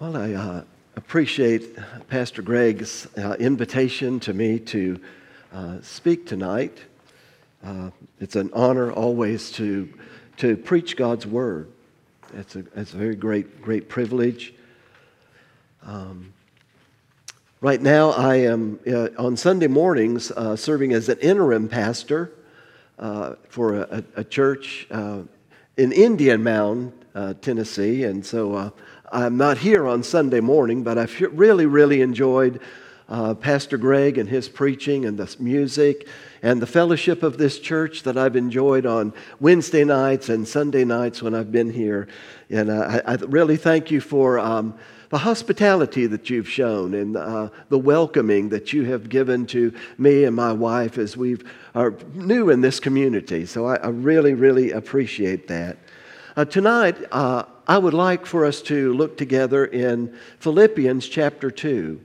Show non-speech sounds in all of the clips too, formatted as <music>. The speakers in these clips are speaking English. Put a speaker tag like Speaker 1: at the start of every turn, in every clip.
Speaker 1: Well, I uh, appreciate Pastor Greg's uh, invitation to me to uh, speak tonight. Uh, it's an honor always to, to preach God's word. It's a, it's a very great, great privilege. Um, right now, I am uh, on Sunday mornings uh, serving as an interim pastor for a, a church in Indian Mound, Tennessee, and so I'm not here on Sunday morning, but I've really, really enjoyed uh, Pastor Greg and his preaching and the music and the fellowship of this church that I've enjoyed on Wednesday nights and Sunday nights when I've been here. And uh, I, I, really thank you for um, the hospitality that you've shown and uh, the welcoming that you have given to me and my wife as we are new in this community. So I, I really, really appreciate that. Uh, tonight, uh, I would like for us to look together in Philippians chapter 2.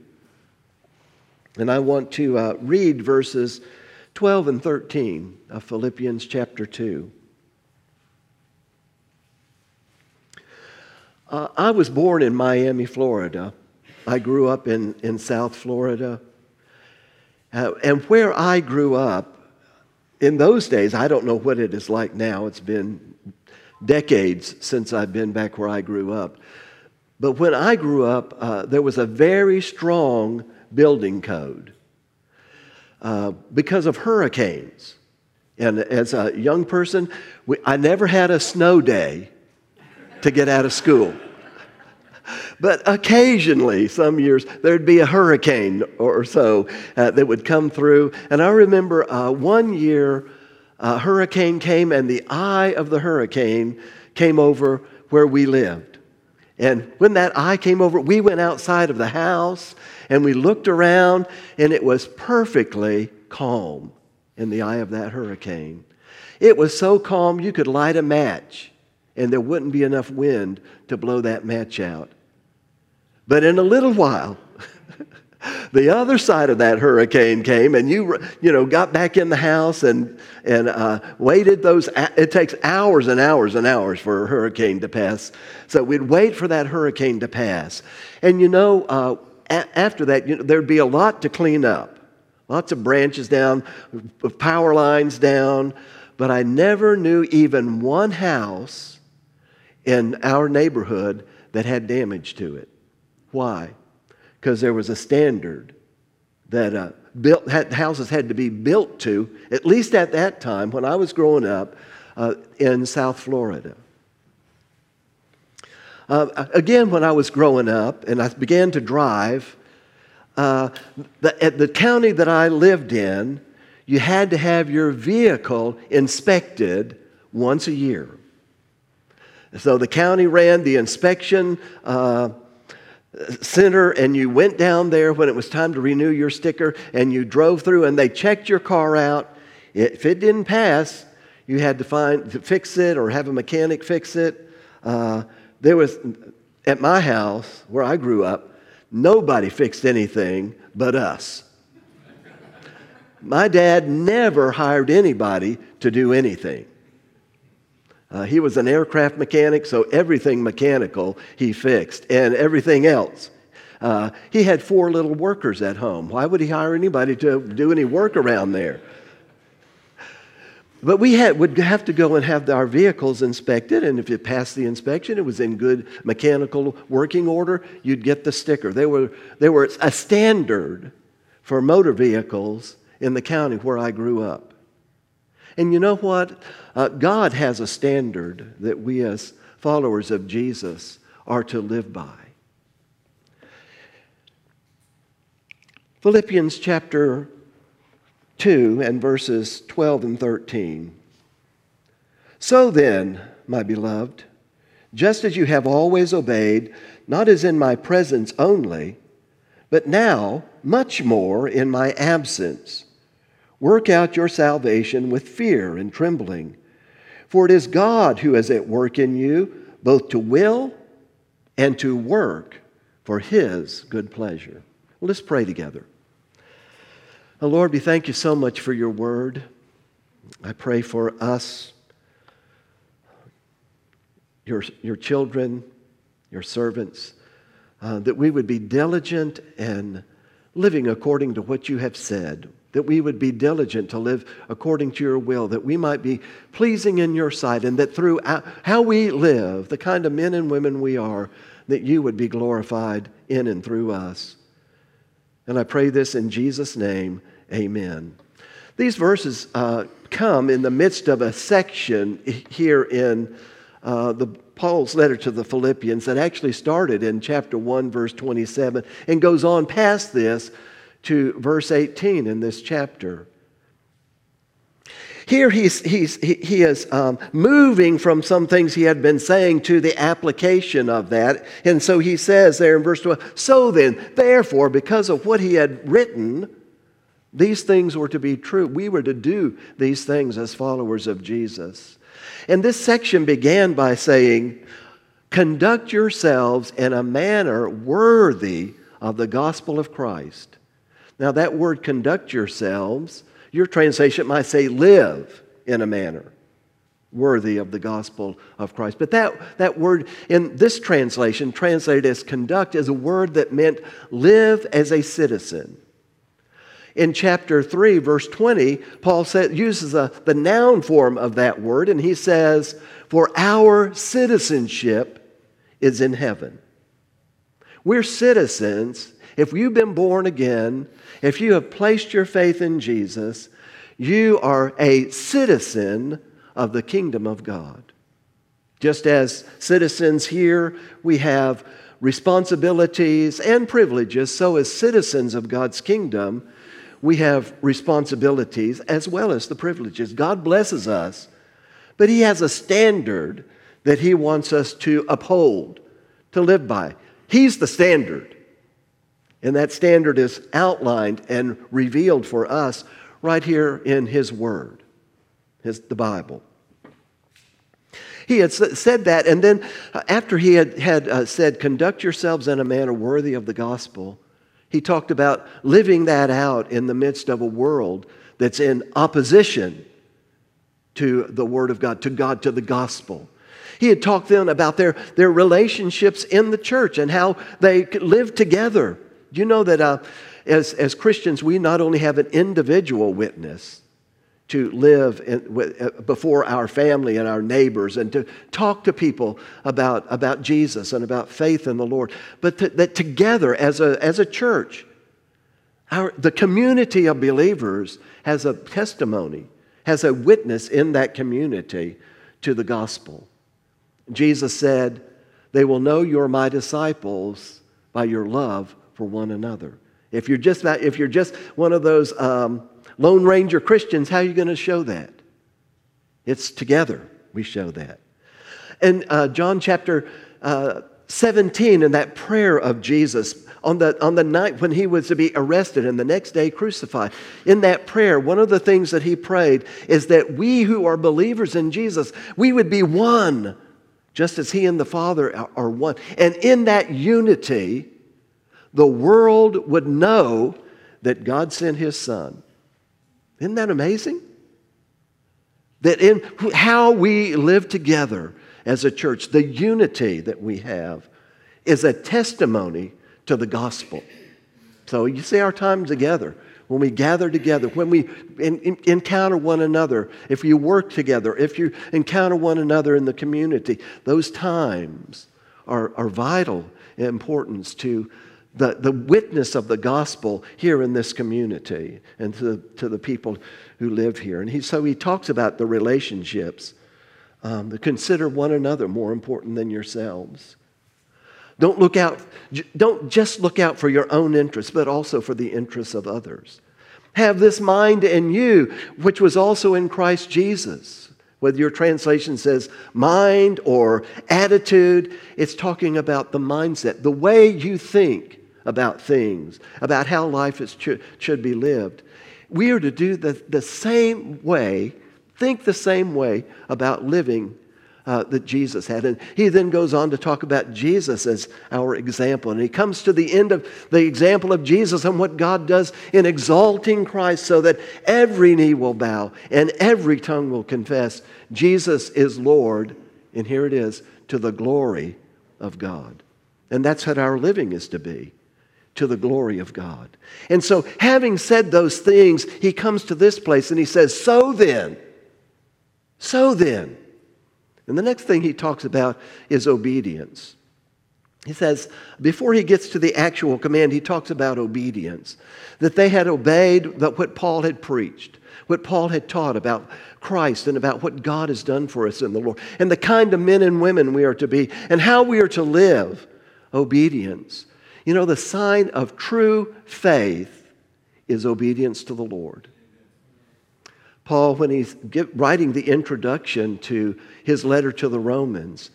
Speaker 1: And I want to uh, read verses 12 and 13 of Philippians chapter 2. Uh, I was born in Miami, Florida. I grew up in, in South Florida. Uh, and where I grew up, in those days, I don't know what it is like now. It's been decades since I've been back where I grew up. But when I grew up, uh, there was a very strong building code uh, because of hurricanes. And as a young person, we, I never had a snow day to get out of school. But occasionally, some years, there'd be a hurricane or so uh, that would come through. And I remember uh, one year a hurricane came, and the eye of the hurricane came over where we lived. And when that eye came over, we went outside of the house and we looked around, and it was perfectly calm in the eye of that hurricane. It was so calm you could light a match, and there wouldn't be enough wind to blow that match out. But in a little while, <laughs> the other side of that hurricane came and you, you know, got back in the house and, and uh, waited those, it takes hours and hours and hours for a hurricane to pass. So we'd wait for that hurricane to pass. And you know, uh, after that, you know, there'd be a lot to clean up. Lots of branches down, power lines down. But I never knew even one house in our neighborhood that had damage to it. Why? Because there was a standard that uh, built, had, houses had to be built to, at least at that time when I was growing up uh, in South Florida. Uh, again, when I was growing up and I began to drive, uh, the, at the county that I lived in, you had to have your vehicle inspected once a year. So the county ran the inspection uh, center and you went down there when it was time to renew your sticker and you drove through and they checked your car out. If it didn't pass, you had to find to fix it or have a mechanic fix it. Uh, there was at my house where I grew up, nobody fixed anything but us. my dad never hired anybody to do anything. Uh, he was an aircraft mechanic, so everything mechanical he fixed, and everything else. Uh, he had four little workers at home. Why would he hire anybody to do any work around there? But we had, would have to go and have our vehicles inspected, and if it passed the inspection, it was in good mechanical working order, you'd get the sticker. They were, they were a standard for motor vehicles in the county where I grew up. And you know what? Uh, God has a standard that we, as followers of Jesus, are to live by. Philippians chapter 2 and verses 12 and 13. So then, my beloved, just as you have always obeyed, not as in my presence only, but now much more in my absence, Work out your salvation with fear and trembling. For it is God who is at work in you, both to will and to work for his good pleasure. Well, let's pray together. Oh, Lord, we thank you so much for your word. I pray for us, your, your children, your servants. uh, that we would be diligent and living according to what you have said, that we would be diligent to live according to your will, that we might be pleasing in your sight, and that through how we live, the kind of men and women we are, that you would be glorified in and through us. And I pray this in Jesus' name, amen. These verses uh, come in the midst of a section here in uh, the Paul's letter to the Philippians that actually started in chapter 1, verse 27, and goes on past this to verse 18 in this chapter. Here he's, he's, he is um, moving from some things he had been saying to the application of that. And so he says there in verse 12, So then, therefore, because of what he had written, these things were to be true. We were to do these things as followers of Jesus. And this section began by saying, Conduct yourselves in a manner worthy of the gospel of Christ. Now, that word conduct yourselves your translation might say, live in a manner worthy of the gospel of Christ. But that, that word in this translation, translated as conduct, is a word that meant live as a citizen. In chapter 3, verse 20, Paul uses a, the noun form of that word, and he says, For our citizenship is in heaven. We're citizens if you've been born again, if you have placed your faith in Jesus, you are a citizen of the kingdom of God. Just as citizens here, we have responsibilities and privileges, so as citizens of God's kingdom, we have responsibilities as well as the privileges. God blesses us, but He has a standard that He wants us to uphold, to live by. He's the standard. And that standard is outlined and revealed for us right here in His Word, his, the Bible. He had said that, and then uh, after he had, had uh, said, Conduct yourselves in a manner worthy of the gospel, he talked about living that out in the midst of a world that's in opposition to the Word of God, to God, to the gospel. He had talked then about their, their relationships in the church and how they live together you know that uh, as, as Christians, we not only have an individual witness to live in, uh, before our family and our neighbors and to talk to people about, about Jesus and about faith in the Lord, but to, that together as a, as a church, our, the community of believers has a testimony, has a witness in that community to the gospel. Jesus said, They will know you're my disciples by your love for one another. If you're just, that, if you're just one of those um, Lone Ranger Christians, how are you going to show that? It's together we show that. And uh, John chapter uh, 17, in that prayer of Jesus, on the, on the night when he was to be arrested and the next day crucified, in that prayer, one of the things that he prayed is that we who are believers in Jesus, we would be one, just as he and the Father are one. And in that unity, the world would know that God sent his son. Isn't that amazing? That in how we live together as a church, the unity that we have is a testimony to the gospel. So you see our time together, when we gather together, when we in, in, encounter one another, if you work together, if you encounter one another in the community, those times are, are vital importance to the, the witness of the gospel here in this community and to, to the people who live here. And he, so he talks about the relationships um, to consider one another more important than yourselves. Don't look out, don't just look out for your own interests, but also for the interests of others. Have this mind in you, which was also in Christ Jesus. Whether your translation says mind or attitude, it's talking about the mindset, the way you think about things, about how life is, should, be lived. We are to do the, the same way, think the same way about living uh, that Jesus had. And he then goes on to talk about Jesus as our example. And he comes to the end of the example of Jesus and what God does in exalting Christ so that every knee will bow and every tongue will confess Jesus is Lord. And here it is to the glory of God. And that's what our living is to be to the glory of God. And so, having said those things, he comes to this place and he says, So then, so then. And the next thing he talks about is obedience. He says, before he gets to the actual command, he talks about obedience. That they had obeyed what Paul had preached, what Paul had taught about Christ and about what God has done for us in the Lord, and the kind of men and women we are to be, and how we are to live obedience. You know, the sign of true faith is obedience to the Lord. Paul, when he's writing the introduction to his letter to the Romans,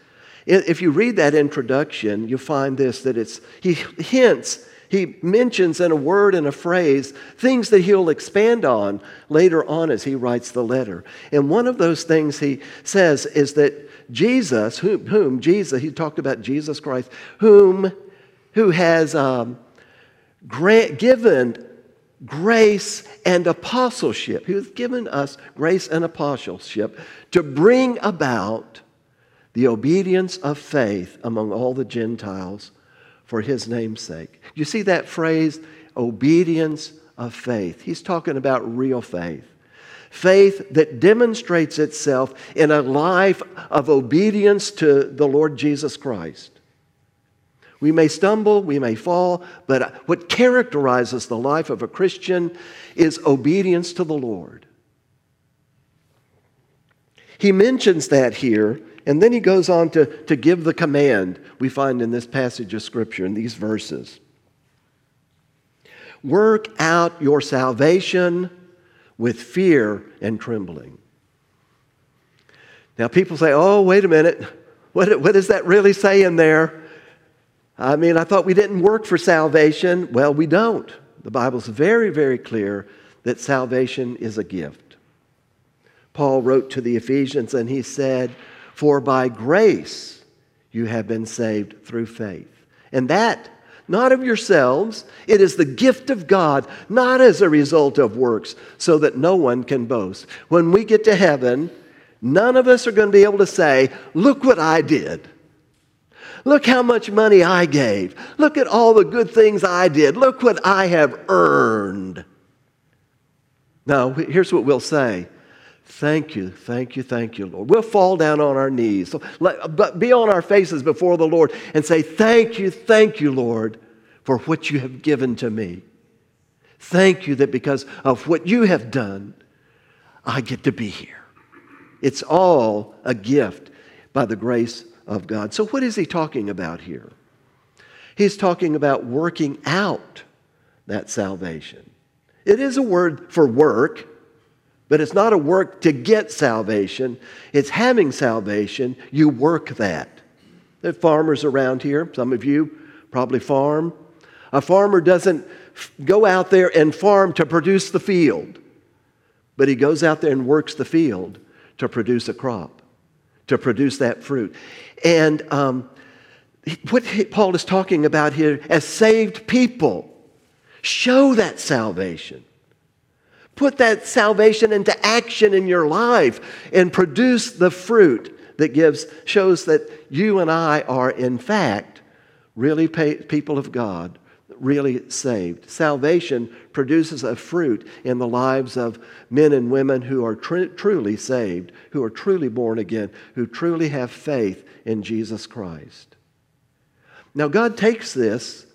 Speaker 1: if you read that introduction, you find this that it's, he hints, he mentions in a word and a phrase things that he'll expand on later on as he writes the letter. And one of those things he says is that Jesus, whom, whom Jesus, he talked about Jesus Christ, whom, who has um, grant, given grace and apostleship. He has given us grace and apostleship to bring about the obedience of faith among all the Gentiles for his name's sake. You see that phrase, obedience of faith? He's talking about real faith. Faith that demonstrates itself in a life of obedience to the Lord Jesus Christ. We may stumble, we may fall, but what characterizes the life of a Christian is obedience to the Lord. He mentions that here, and then he goes on to, to give the command we find in this passage of Scripture, in these verses. Work out your salvation with fear and trembling. Now, people say, oh, wait a minute. What, what does that really say in there? I mean, I thought we didn't work for salvation. Well, we don't. The Bible's very, very clear that salvation is a gift. Paul wrote to the Ephesians and he said, For by grace you have been saved through faith. And that, not of yourselves, it is the gift of God, not as a result of works, so that no one can boast. When we get to heaven, none of us are going to be able to say, Look what I did. Look how much money I gave. Look at all the good things I did. Look what I have earned. Now, here's what we'll say Thank you, thank you, thank you, Lord. We'll fall down on our knees, so let, but be on our faces before the Lord and say, Thank you, thank you, Lord, for what you have given to me. Thank you that because of what you have done, I get to be here. It's all a gift by the grace of God. So, what is he talking about here? He's talking about working out that salvation. It is a word for work, but it's not a work to get salvation. It's having salvation. You work that. There are farmers around here. Some of you probably farm. A farmer doesn't go out there and farm to produce the field, but he goes out there and works the field to produce a crop, to produce that fruit. And um, what Paul is talking about here as saved people, show that salvation. Put that salvation into action in your life and produce the fruit that gives, shows that you and I are, in fact, really pay, people of God, really saved. Salvation produces a fruit in the lives of men and women who are tr- truly saved, who are truly born again, who truly have faith in Jesus Christ. Now, God takes this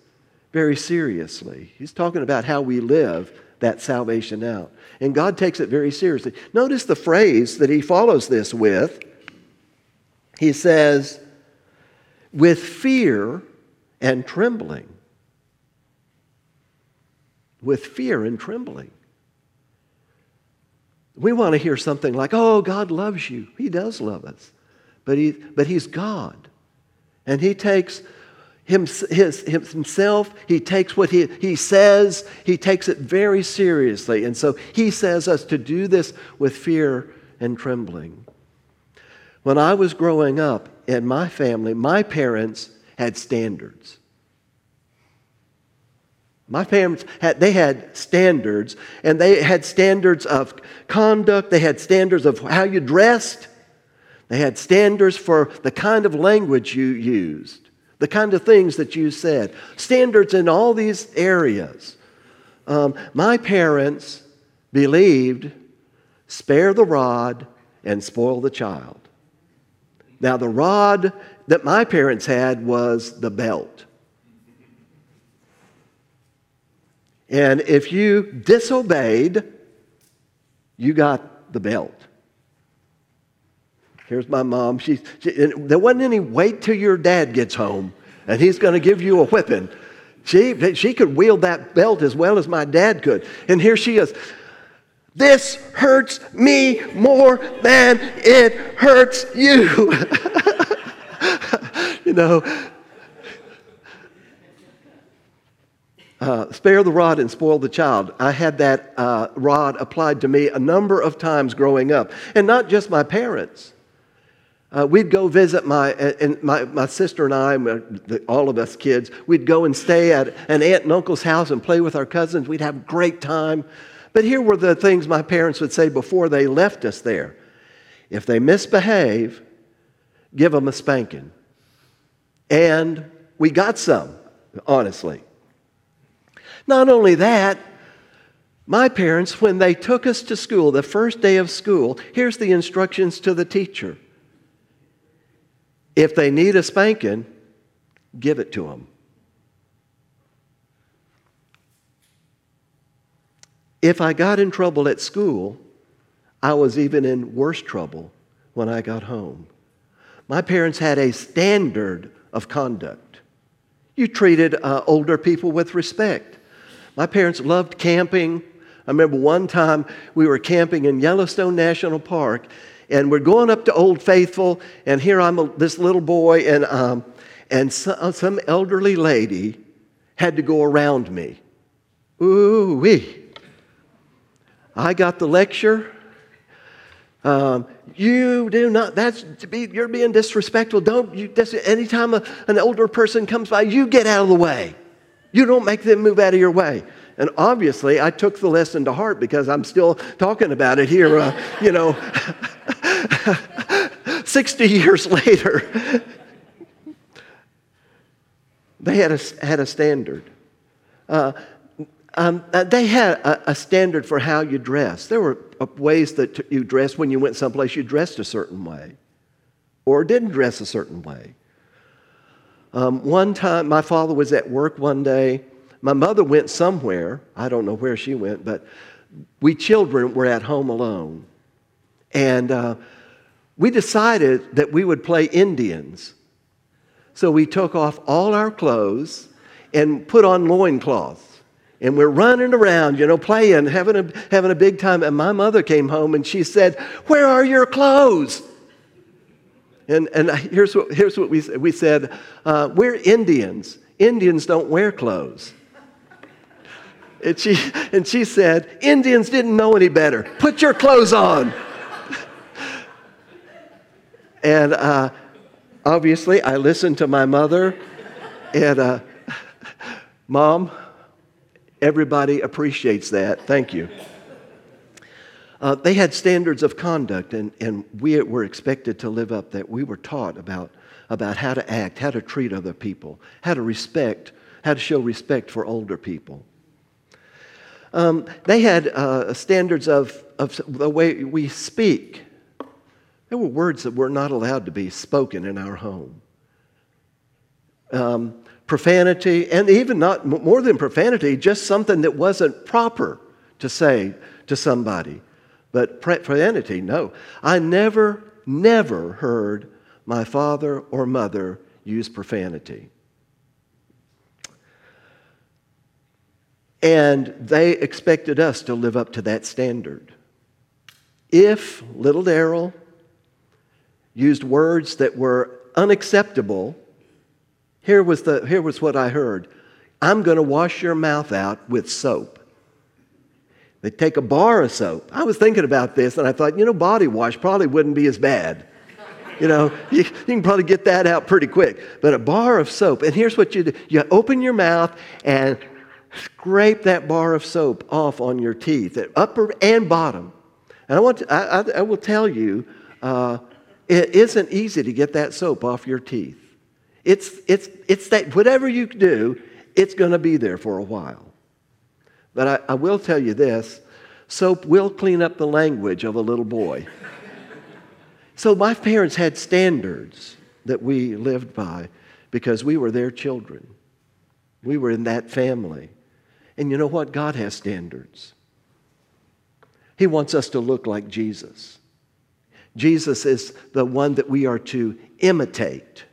Speaker 1: very seriously. He's talking about how we live that salvation out. And God takes it very seriously. Notice the phrase that he follows this with. He says, with fear and trembling with fear and trembling. We want to hear something like, oh, God loves you. He does love us. But, he, but He's God. And He takes him, his, himself, He takes what he, he says, He takes it very seriously. And so He says us to do this with fear and trembling. When I was growing up in my family, my parents had standards. My parents had, they had standards, and they had standards of conduct, they had standards of how you dressed, they had standards for the kind of language you used. The kind of things that you said. Standards in all these areas. Um, my parents believed spare the rod and spoil the child. Now, the rod that my parents had was the belt. And if you disobeyed, you got the belt. Here's my mom. She, she there wasn't any wait till your dad gets home and he's going to give you a whipping. She, she could wield that belt as well as my dad could. And here she is. This hurts me more than it hurts you. <laughs> you know, Uh, spare the rod and spoil the child. I had that uh, rod applied to me a number of times growing up, and not just my parents. Uh, we'd go visit my, and my, my sister and I, all of us kids, we'd go and stay at an aunt and uncle's house and play with our cousins. We'd have great time. But here were the things my parents would say before they left us there. If they misbehave, give them a spanking. And we got some, honestly. Not only that, my parents, when they took us to school, the first day of school, here's the instructions to the teacher. If they need a spanking, give it to them. If I got in trouble at school, I was even in worse trouble when I got home. My parents had a standard of conduct. You treated uh, older people with respect. My parents loved camping. I remember one time we were camping in Yellowstone National Park, and we're going up to Old Faithful, and here I'm a, this little boy, and, um, and so, uh, some elderly lady had to go around me. Ooh wee. I got the lecture. Um, you do not, that's to be, you're being disrespectful. Don't, you, anytime a, an older person comes by, you get out of the way. You don't make them move out of your way. And obviously, I took the lesson to heart because I'm still talking about it here, uh, you know, <laughs> 60 years later. they had a, had a standard. Uh, um, uh, they had a, a, standard for how you dress. There were uh, ways that you dressed when you went someplace, you dressed a certain way or didn't dress a certain way. Um, one time, my father was at work one day. My mother went somewhere. I don't know where she went, but we children were at home alone. And uh, we decided that we would play Indians. So we took off all our clothes and put on loincloths. And we're running around, you know, playing, having a, having a big time. And my mother came home and she said, Where are your clothes? And, and here's, what, here's what we, we said uh, We're Indians. Indians don't wear clothes. And she, and she said, Indians didn't know any better. Put your clothes on. and uh, obviously, I listened to my mother. And, uh, Mom, everybody appreciates that. Thank you. Uh, they had standards of conduct, and, and we were expected to live up that. We were taught about, about how to act, how to treat other people, how to respect, how to show respect for older people. Um, they had uh, standards of, of the way we speak. There were words that were not allowed to be spoken in our home. Um, profanity, and even not more than profanity, just something that wasn't proper to say to somebody. But profanity, no. I never, never heard my father or mother use profanity. And they expected us to live up to that standard. If little Daryl used words that were unacceptable, here was, the, here was what I heard I'm going to wash your mouth out with soap. They take a bar of soap. I was thinking about this and I thought, you know, body wash probably wouldn't be as bad. You know, <laughs> you, you, can probably get that out pretty quick. But a bar of soap, and here's what you do you open your mouth and scrape that bar of soap off on your teeth, upper and bottom. And I, want to, I, I, I will tell you, uh, it isn't easy to get that soap off your teeth. It's, it's, it's that whatever you do, it's going to be there for a while. But I, I will tell you this soap will clean up the language of a little boy. so my parents had standards that we lived by because we were their children. We were in that family. And you know what? God has standards. He wants us to look like Jesus. Jesus is the one that we are to imitate.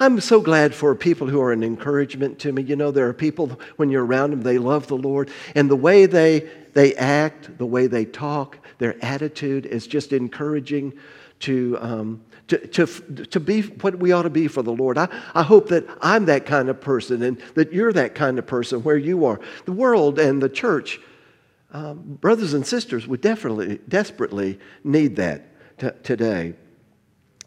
Speaker 1: I'm so glad for people who are an encouragement to me. You know, there are people, when you're around them, they love the Lord. And the way they, they act, the way they talk, their attitude is just encouraging to, um, to, to, to be what we ought to be for the Lord. I, I hope that I'm that kind of person and that you're that kind of person where you are. The world and the church, um, brothers and sisters, would definitely, desperately need that t- today.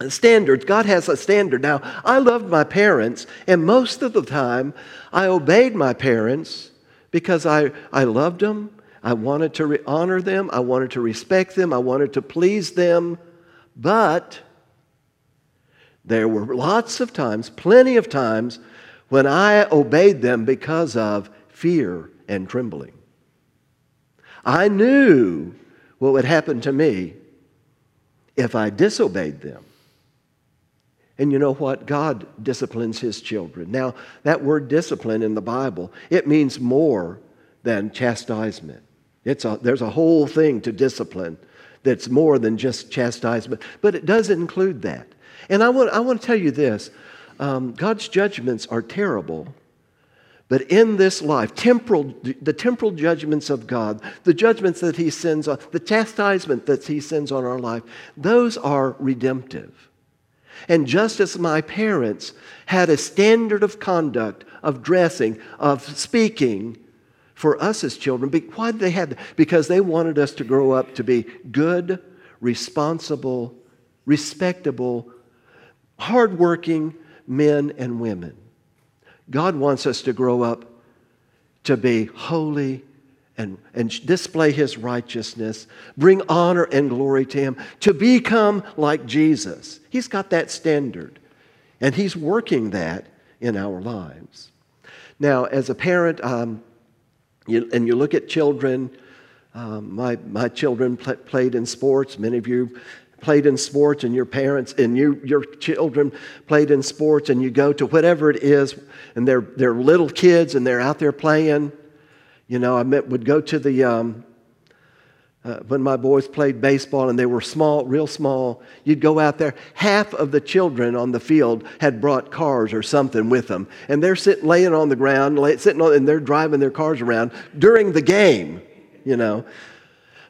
Speaker 1: Standards, God has a standard. Now, I loved my parents, and most of the time I obeyed my parents because I, I loved them. I wanted to re- honor them. I wanted to respect them. I wanted to please them. But there were lots of times, plenty of times, when I obeyed them because of fear and trembling. I knew what would happen to me if I disobeyed them. And you know what? God disciplines his children. Now, that word discipline in the Bible, it means more than chastisement. It's a, there's a whole thing to discipline that's more than just chastisement, but it does include that. And I want, I want to tell you this um, God's judgments are terrible. But in this life, temporal, the temporal judgments of God, the judgments that He sends on, the chastisement that He sends on our life, those are redemptive. And just as my parents had a standard of conduct, of dressing, of speaking for us as children, why did they have that? Because they wanted us to grow up to be good, responsible, respectable, hardworking men and women. God wants us to grow up to be holy, and, and display his righteousness, bring honor and glory to him, to become like Jesus. He's got that standard, and he's working that in our lives. Now, as a parent, um, you, and you look at children, um, my, my children pl- played in sports. Many of you played in sports, and your parents and you, your children played in sports, and you go to whatever it is, and they're, they're little kids and they're out there playing. You know, I met, would go to the, um, uh, when my boys played baseball and they were small, real small, you'd go out there. Half of the children on the field had brought cars or something with them. And they're sitting, laying on the ground, lay, sitting on, and they're driving their cars around during the game, you know.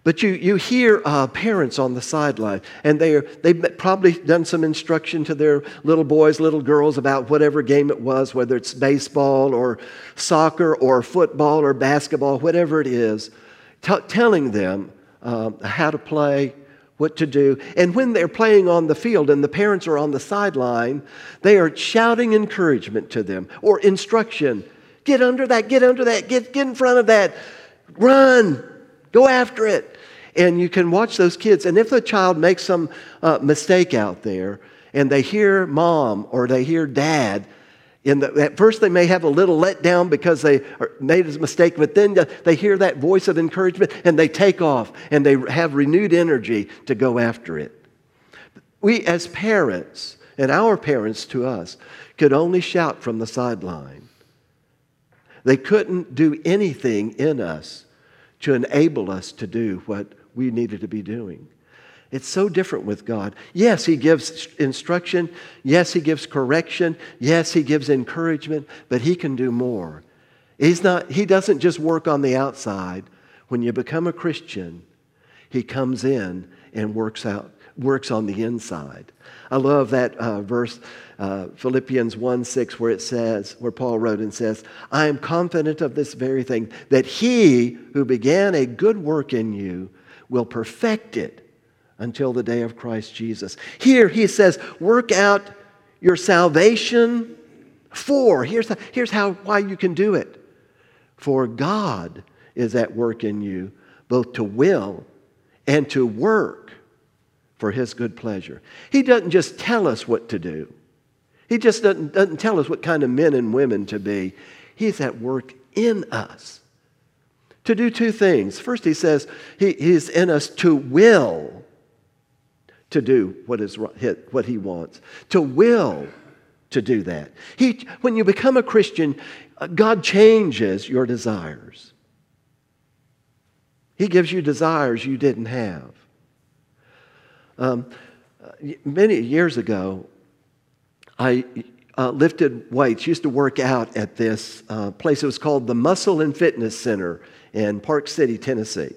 Speaker 1: But you, you hear uh, parents on the sideline, and they are, they've probably done some instruction to their little boys, little girls about whatever game it was, whether it's baseball or soccer or football or basketball, whatever it is, t- telling them um, how to play, what to do. And when they're playing on the field and the parents are on the sideline, they are shouting encouragement to them or instruction. Get under that, get under that, get, get in front of that, run, go after it and you can watch those kids. And if a child makes some uh, mistake out there and they hear mom or they hear dad, the, at first they may have a little letdown because they made a mistake, but then they hear that voice of encouragement and they take off and they have renewed energy to go after it. We, as parents, and our parents to us, could only shout from the sideline. They couldn't do anything in us to enable us to do what we needed to be doing. It's so different with God. Yes, He gives instruction. Yes, He gives correction. Yes, He gives encouragement, but He can do more. He's not, he doesn't just work on the outside. When you become a Christian, He comes in and works out, works on the inside. I love that uh, verse, uh, Philippians 1 6, where it says, where Paul wrote and says, I am confident of this very thing, that He who began a good work in you will perfect it until the day of Christ Jesus. Here he says, work out your salvation for. Here's, here's how, why you can do it. For God is at work in you, both to will and to work for his good pleasure. He doesn't just tell us what to do, He just doesn't, doesn't tell us what kind of men and women to be. He's at work in us to do two things. First, he says he, he's in us to will to do what, is, what he wants, to will to do that. He, when you become a Christian, uh, God changes your desires. He gives you desires you didn't have. Um, many years ago, I uh, lifted weights, used to work out at this uh, place. It was called the Muscle and Fitness Center in Park City, Tennessee.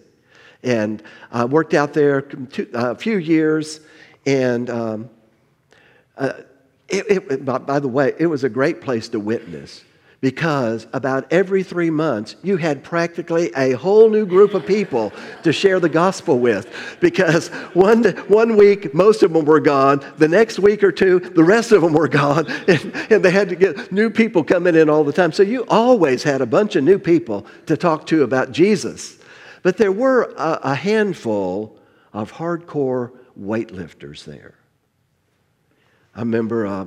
Speaker 1: And I worked out there a few years, and um, uh, it, it, by the way, it was a great place to witness because about every three months you had practically a whole new group of people to share the gospel with. Because one, one week most of them were gone. The next week or two the rest of them were gone. <laughs> And, and they had to get new people coming in all the time. So you always had a bunch of new people to talk to about jesus. But there were a, a handful of hardcore weightlifters there. I remember uh,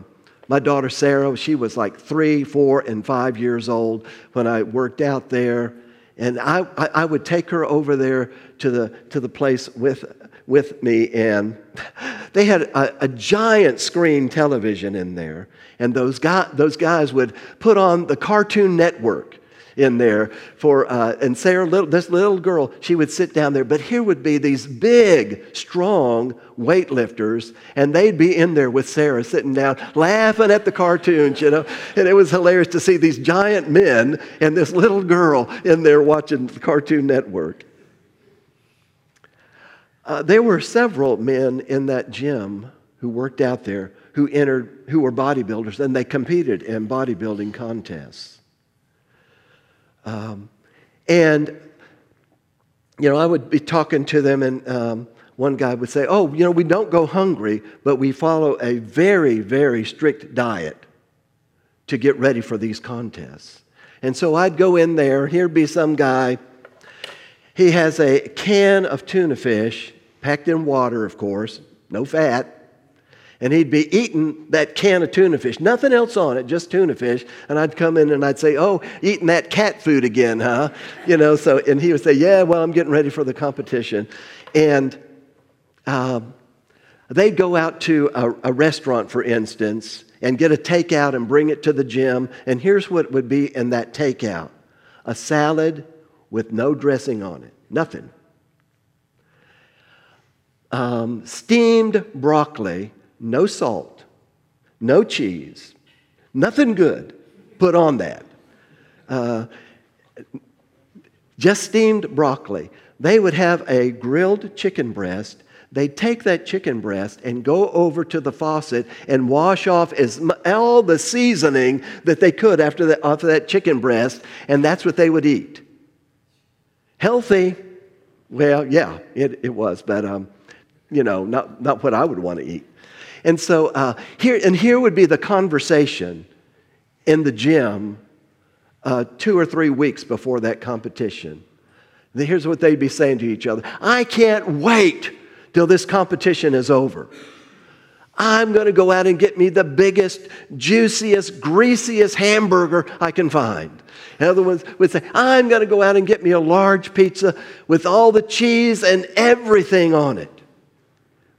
Speaker 1: my daughter Sarah, she was like three, four, and five years old when I worked out there. And I, I, I would take her over there to the, to the place with, with me, and <laughs> they had a, a, giant screen television in there. And those, guy, those guys would put on the Cartoon Network in there for uh, and Sarah, little, this little girl, she would sit down there. But here would be these big, strong weightlifters, and they'd be in there with Sarah sitting down, laughing at the cartoons, you know. And it was hilarious to see these giant men and this little girl in there watching the Cartoon Network. Uh, there were several men in that gym who worked out there who entered, who were bodybuilders, and they competed in bodybuilding contests. Um, and, you know, I would be talking to them, and um, one guy would say, Oh, you know, we don't go hungry, but we follow a very, very strict diet to get ready for these contests. And so I'd go in there, here'd be some guy. He has a can of tuna fish, packed in water, of course, no fat and he'd be eating that can of tuna fish, nothing else on it, just tuna fish. And I'd come in and I'd say, "Oh, eating that cat food again, huh?" You know. So, and he would say, "Yeah, well, I'm getting ready for the competition," and um, they'd go out to a, a restaurant, for instance, and get a takeout and bring it to the gym. And here's what would be in that takeout: a salad with no dressing on it, nothing. Um, steamed broccoli no salt, no cheese, nothing good put on that. Uh, just steamed broccoli. They would have a grilled chicken breast. They'd take that chicken breast and go over to the faucet and wash off as, all the seasoning that they could after that, that chicken breast, and that's what they would eat. Healthy, well, yeah, it, it was, but um, you know, not, not what I would want to eat. And so uh, here, and here would be the conversation in the gym uh, two or three weeks before that competition. Here's what they'd be saying to each other I can't wait till this competition is over. I'm going to go out and get me the biggest, juiciest, greasiest hamburger I can find. And other ones would say, I'm going to go out and get me a large pizza with all the cheese and everything on it.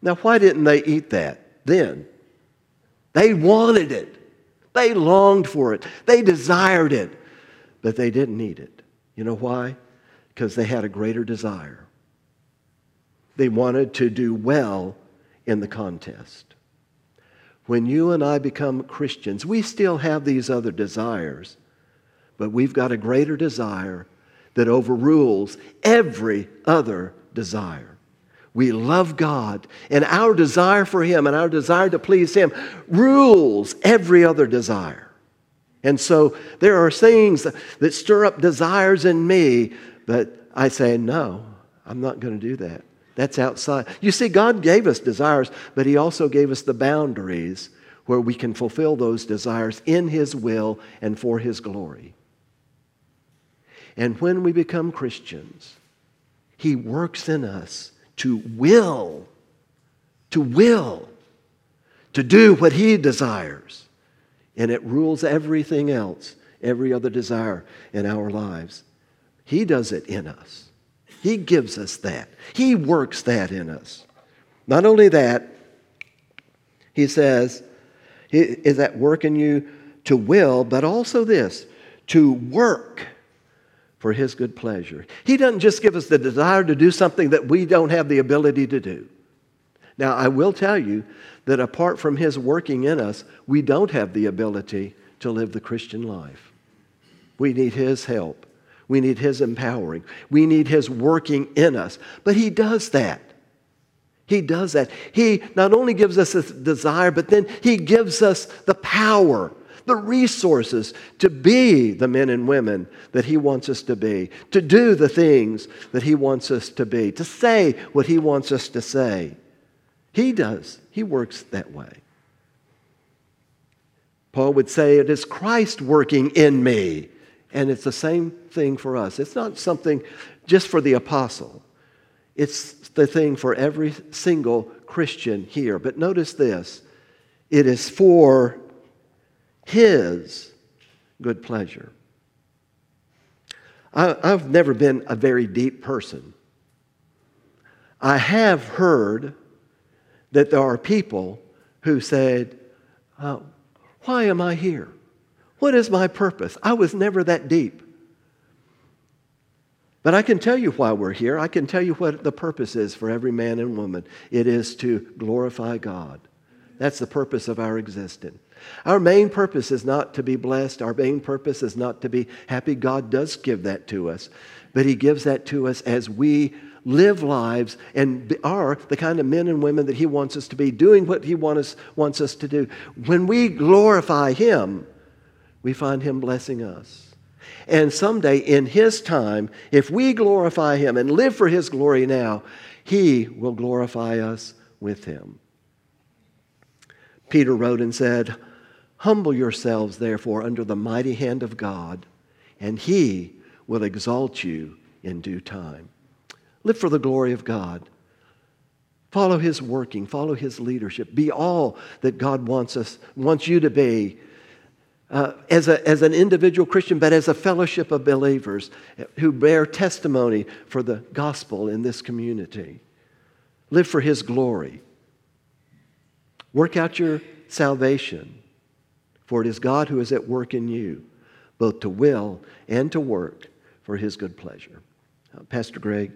Speaker 1: Now, why didn't they eat that? Then. They wanted it. They longed for it. They desired it. But they didn't need it. You know why? Because they had a greater desire. They wanted to do well in the contest. When you and I become Christians, we still have these other desires, but we've got a greater desire that overrules every other desire. We love God, and our desire for Him and our desire to please Him rules every other desire. And so there are things that stir up desires in me, but I say, no, I'm not going to do that. That's outside. You see, God gave us desires, but He also gave us the boundaries where we can fulfill those desires in His will and for His glory. And when we become Christians, He works in us to will, to will, to do what He desires. and it rules everything else, every other desire in our lives. He does it in us. He gives us that. He works that in us. Not only that, he says, is at work in you to will, but also this, to work for his good pleasure. He doesn't just give us the desire to do something that we don't have the ability to do. Now, I will tell you that apart from his working in us, we don't have the ability to live the Christian life. We need his help. We need his empowering. We need his working in us. But he does that. He does that. He not only gives us a desire, but then He gives us the power, the resources to be the men and women that He wants us to be, to do the things that He wants us to be, to say what He wants us to say. He does. He works that way. Paul would say, It is Christ working in me. And it's the same thing for us. It's not something just for the apostle. It's the thing for every single Christian here. But notice this it is for His good pleasure. I, have never been a very deep person. I have heard that there are people who said, uh, Why am I here? What is my purpose? I was never that deep. But I can tell you why we're here. I can tell you what the purpose is for every man and woman. It is to glorify God. That's the purpose of our existence. Our main purpose is not to be blessed. Our main purpose is not to be happy. God does give that to us. But He gives that to us as we live lives and are the kind of men and women that He wants us to be, doing what He want us, wants us to do. When we glorify Him, we find Him blessing us. And someday, in His time, if we glorify Him and live for His glory now, He will glorify us with Him. Peter wrote and said, Humble yourselves, therefore, under the mighty hand of God, and He will exalt you in due time. Live for the glory of God. Follow His working, follow His leadership. Be all that God wants us, wants you to be uh, as, a, as an individual Christian, but as a fellowship of believers who bear testimony for the gospel in this community. Live for His glory. Work out your salvation, for it is God who is at work in you, both to will and to work for His good pleasure. Uh, Pastor Greg.